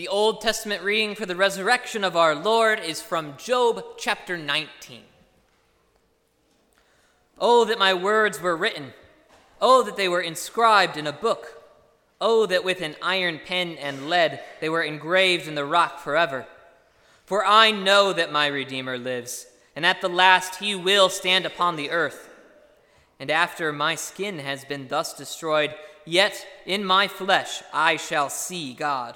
The Old Testament reading for the resurrection of our Lord is from Job chapter 19. Oh, that my words were written. Oh, that they were inscribed in a book. Oh, that with an iron pen and lead they were engraved in the rock forever. For I know that my Redeemer lives, and at the last he will stand upon the earth. And after my skin has been thus destroyed, yet in my flesh I shall see God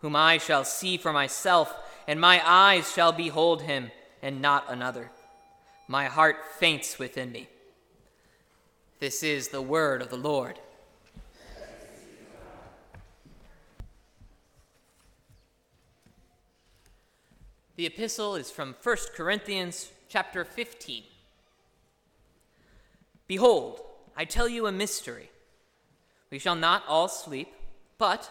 whom I shall see for myself, and my eyes shall behold him, and not another. My heart faints within me. This is the word of the Lord. The epistle is from 1 Corinthians chapter 15. Behold, I tell you a mystery. We shall not all sleep, but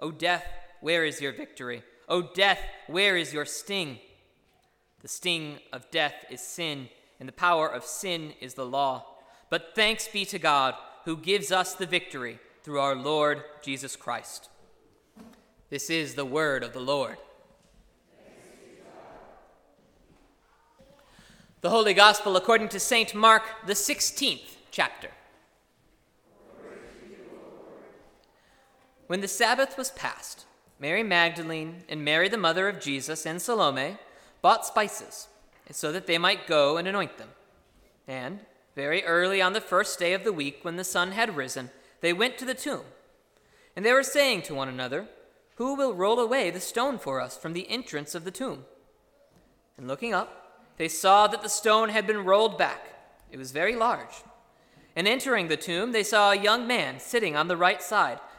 O death, where is your victory? O death, where is your sting? The sting of death is sin, and the power of sin is the law. But thanks be to God who gives us the victory through our Lord Jesus Christ. This is the word of the Lord. The Holy Gospel according to St. Mark, the 16th chapter. When the Sabbath was past, Mary Magdalene and Mary, the mother of Jesus, and Salome bought spices so that they might go and anoint them. And very early on the first day of the week, when the sun had risen, they went to the tomb. And they were saying to one another, Who will roll away the stone for us from the entrance of the tomb? And looking up, they saw that the stone had been rolled back. It was very large. And entering the tomb, they saw a young man sitting on the right side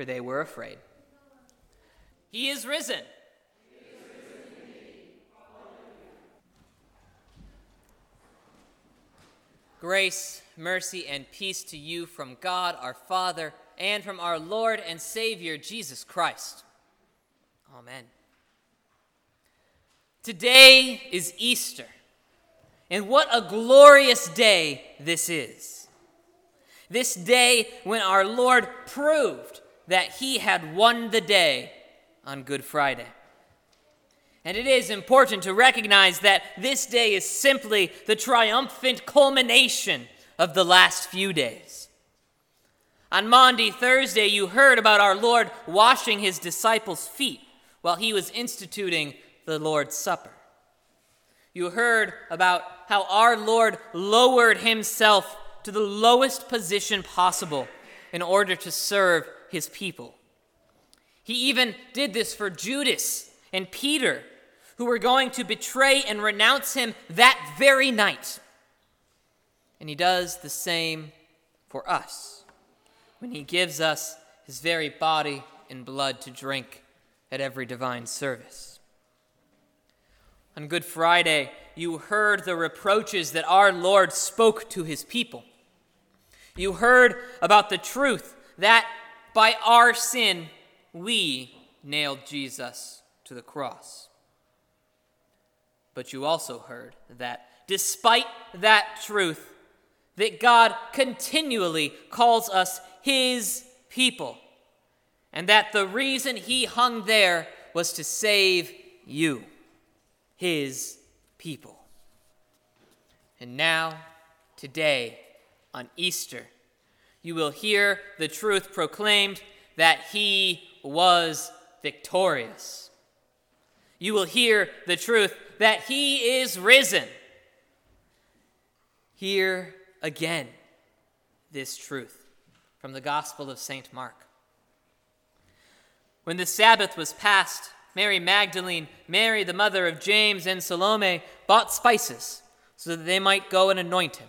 for they were afraid. He is risen. Grace, mercy, and peace to you from God our Father and from our Lord and Savior Jesus Christ. Amen. Today is Easter, and what a glorious day this is. This day when our Lord proved that he had won the day on Good Friday. And it is important to recognize that this day is simply the triumphant culmination of the last few days. On Maundy Thursday, you heard about our Lord washing his disciples' feet while he was instituting the Lord's Supper. You heard about how our Lord lowered himself to the lowest position possible in order to serve his people. He even did this for Judas and Peter, who were going to betray and renounce him that very night. And he does the same for us when he gives us his very body and blood to drink at every divine service. On Good Friday, you heard the reproaches that our Lord spoke to his people. You heard about the truth that by our sin, we nailed Jesus to the cross. But you also heard that despite that truth, that God continually calls us His people, and that the reason He hung there was to save you, His people. And now, today, on Easter, you will hear the truth proclaimed that he was victorious. You will hear the truth that he is risen. Hear again this truth from the Gospel of St. Mark. When the Sabbath was past, Mary Magdalene, Mary the mother of James, and Salome bought spices so that they might go and anoint him.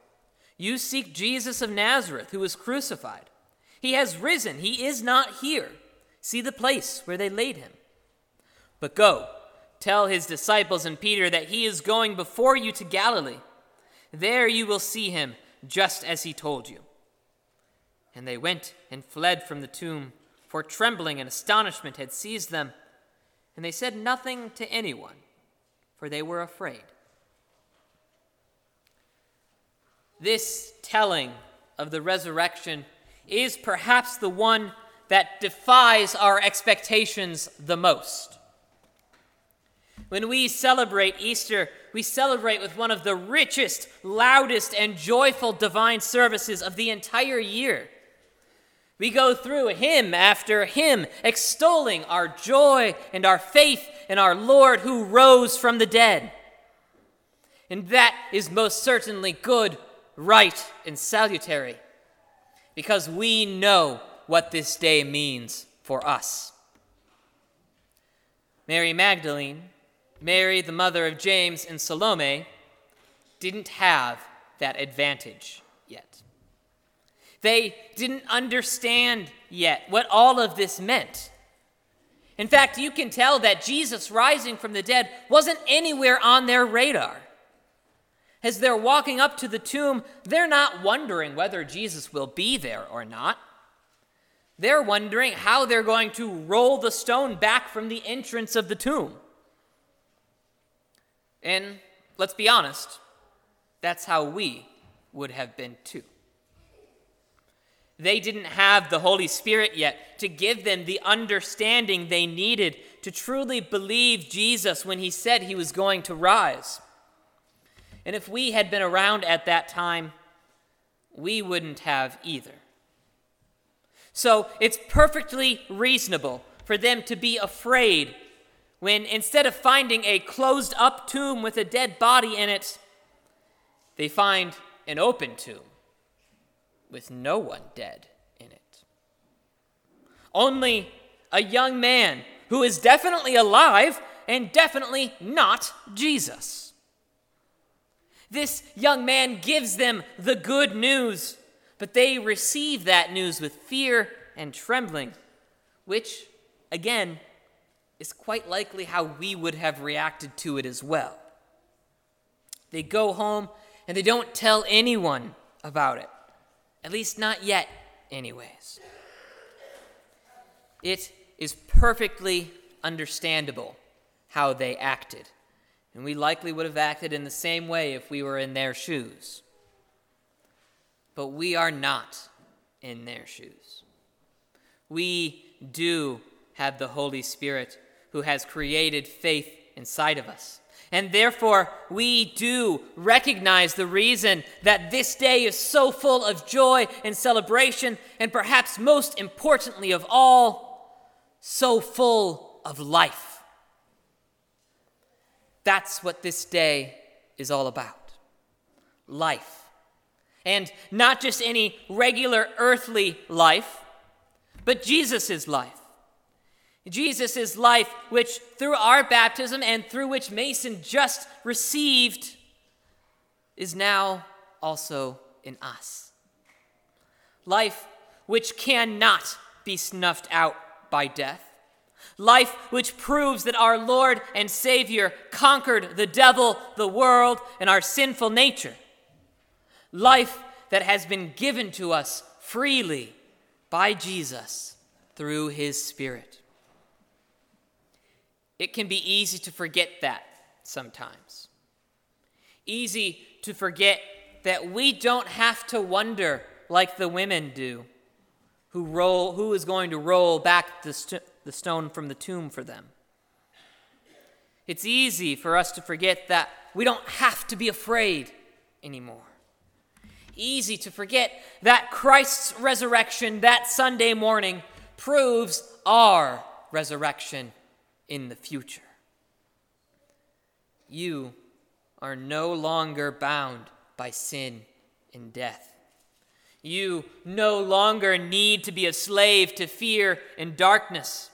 You seek Jesus of Nazareth, who was crucified. He has risen, he is not here. See the place where they laid him. But go, tell his disciples and Peter that he is going before you to Galilee. There you will see him, just as he told you. And they went and fled from the tomb for trembling and astonishment had seized them, and they said nothing to anyone, for they were afraid. This telling of the resurrection is perhaps the one that defies our expectations the most. When we celebrate Easter, we celebrate with one of the richest, loudest, and joyful divine services of the entire year. We go through hymn after hymn, extolling our joy and our faith in our Lord who rose from the dead. And that is most certainly good, right, and salutary, because we know what this day means for us. Mary Magdalene, Mary, the mother of James, and Salome didn't have that advantage yet. They didn't understand yet what all of this meant. In fact, you can tell that Jesus rising from the dead wasn't anywhere on their radar. As they're walking up to the tomb, they're not wondering whether Jesus will be there or not. They're wondering how they're going to roll the stone back from the entrance of the tomb. And let's be honest, that's how we would have been too. They didn't have the Holy Spirit yet to give them the understanding they needed to truly believe Jesus when he said he was going to rise. And if we had been around at that time, we wouldn't have either. So it's perfectly reasonable for them to be afraid when instead of finding a closed up tomb with a dead body in it, they find an open tomb with no one dead in it. Only a young man who is definitely alive and definitely not Jesus. This young man gives them the good news, but they receive that news with fear and trembling, which, again, is quite likely how we would have reacted to it as well. They go home and they don't tell anyone about it. At least not yet, anyways. It is perfectly understandable how they acted. And we likely would have acted in the same way if we were in their shoes. But we are not in their shoes. We do have the Holy Spirit who has created faith inside of us. And therefore, we do recognize the reason that this day is so full of joy and celebration, and perhaps most importantly of all, so full of life. That's what this day is all about life. And not just any regular earthly life, but Jesus' life. Jesus' life, which through our baptism and through which Mason just received, is now also in us. Life which cannot be snuffed out by death. Life which proves that our Lord and Savior conquered the devil, the world, and our sinful nature. Life that has been given to us freely by Jesus through his Spirit. it can be easy to forget that sometimes. Easy to forget that we don't have to wonder like the women do who roll who is going to roll back the, st- the stone from the tomb for them. It's easy for us to forget that we don't have to be afraid anymore. Easy to forget that Christ's resurrection that Sunday morning proves our resurrection in the future. You are no longer bound by sin and death. You no longer need to be a slave to fear and darkness.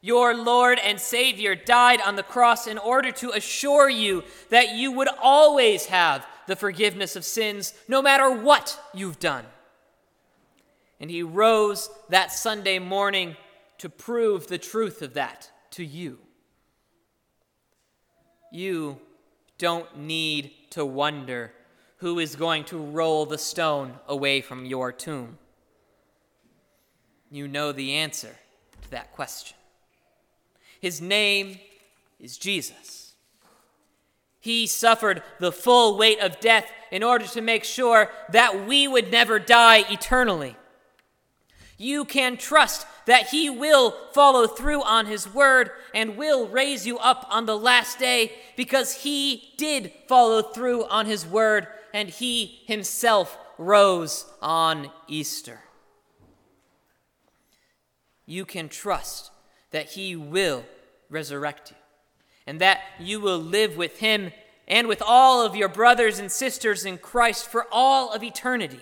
Your Lord and Savior died on the cross in order to assure you that you would always have the forgiveness of sins, no matter what you've done. And He rose that Sunday morning to prove the truth of that to you. You don't need to wonder who is going to roll the stone away from your tomb. You know the answer to that question. His name is Jesus. He suffered the full weight of death in order to make sure that we would never die eternally. You can trust that He will follow through on His word and will raise you up on the last day because He did follow through on His word and He Himself rose on Easter. You can trust that He will resurrect you, and that you will live with Him and with all of your brothers and sisters in Christ for all of eternity.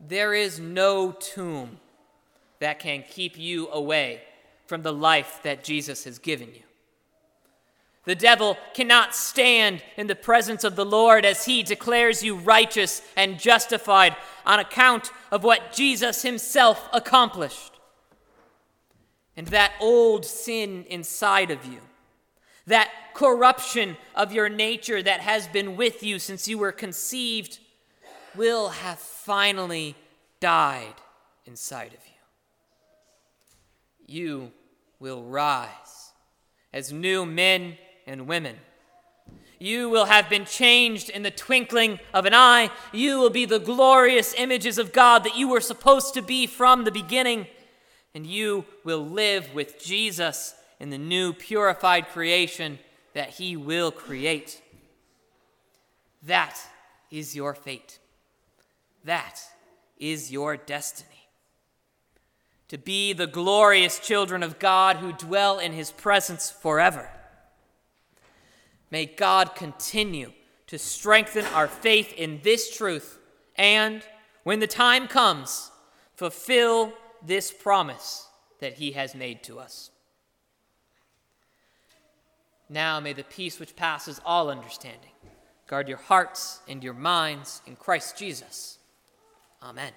There is no tomb that can keep you away from the life that Jesus has given you. The devil cannot stand in the presence of the Lord as he declares you righteous and justified on account of what Jesus himself accomplished and that old sin inside of you, that corruption of your nature that has been with you since you were conceived, will have finally died inside of you. You will rise as new men and women. You will have been changed in the twinkling of an eye. You will be the glorious images of God that you were supposed to be from the beginning and you will live with Jesus in the new purified creation that he will create. That is your fate. That is your destiny. To be the glorious children of God who dwell in his presence forever. May God continue to strengthen our faith in this truth and, when the time comes, fulfill this promise that he has made to us. Now may the peace which passes all understanding guard your hearts and your minds in Christ Jesus. Amen.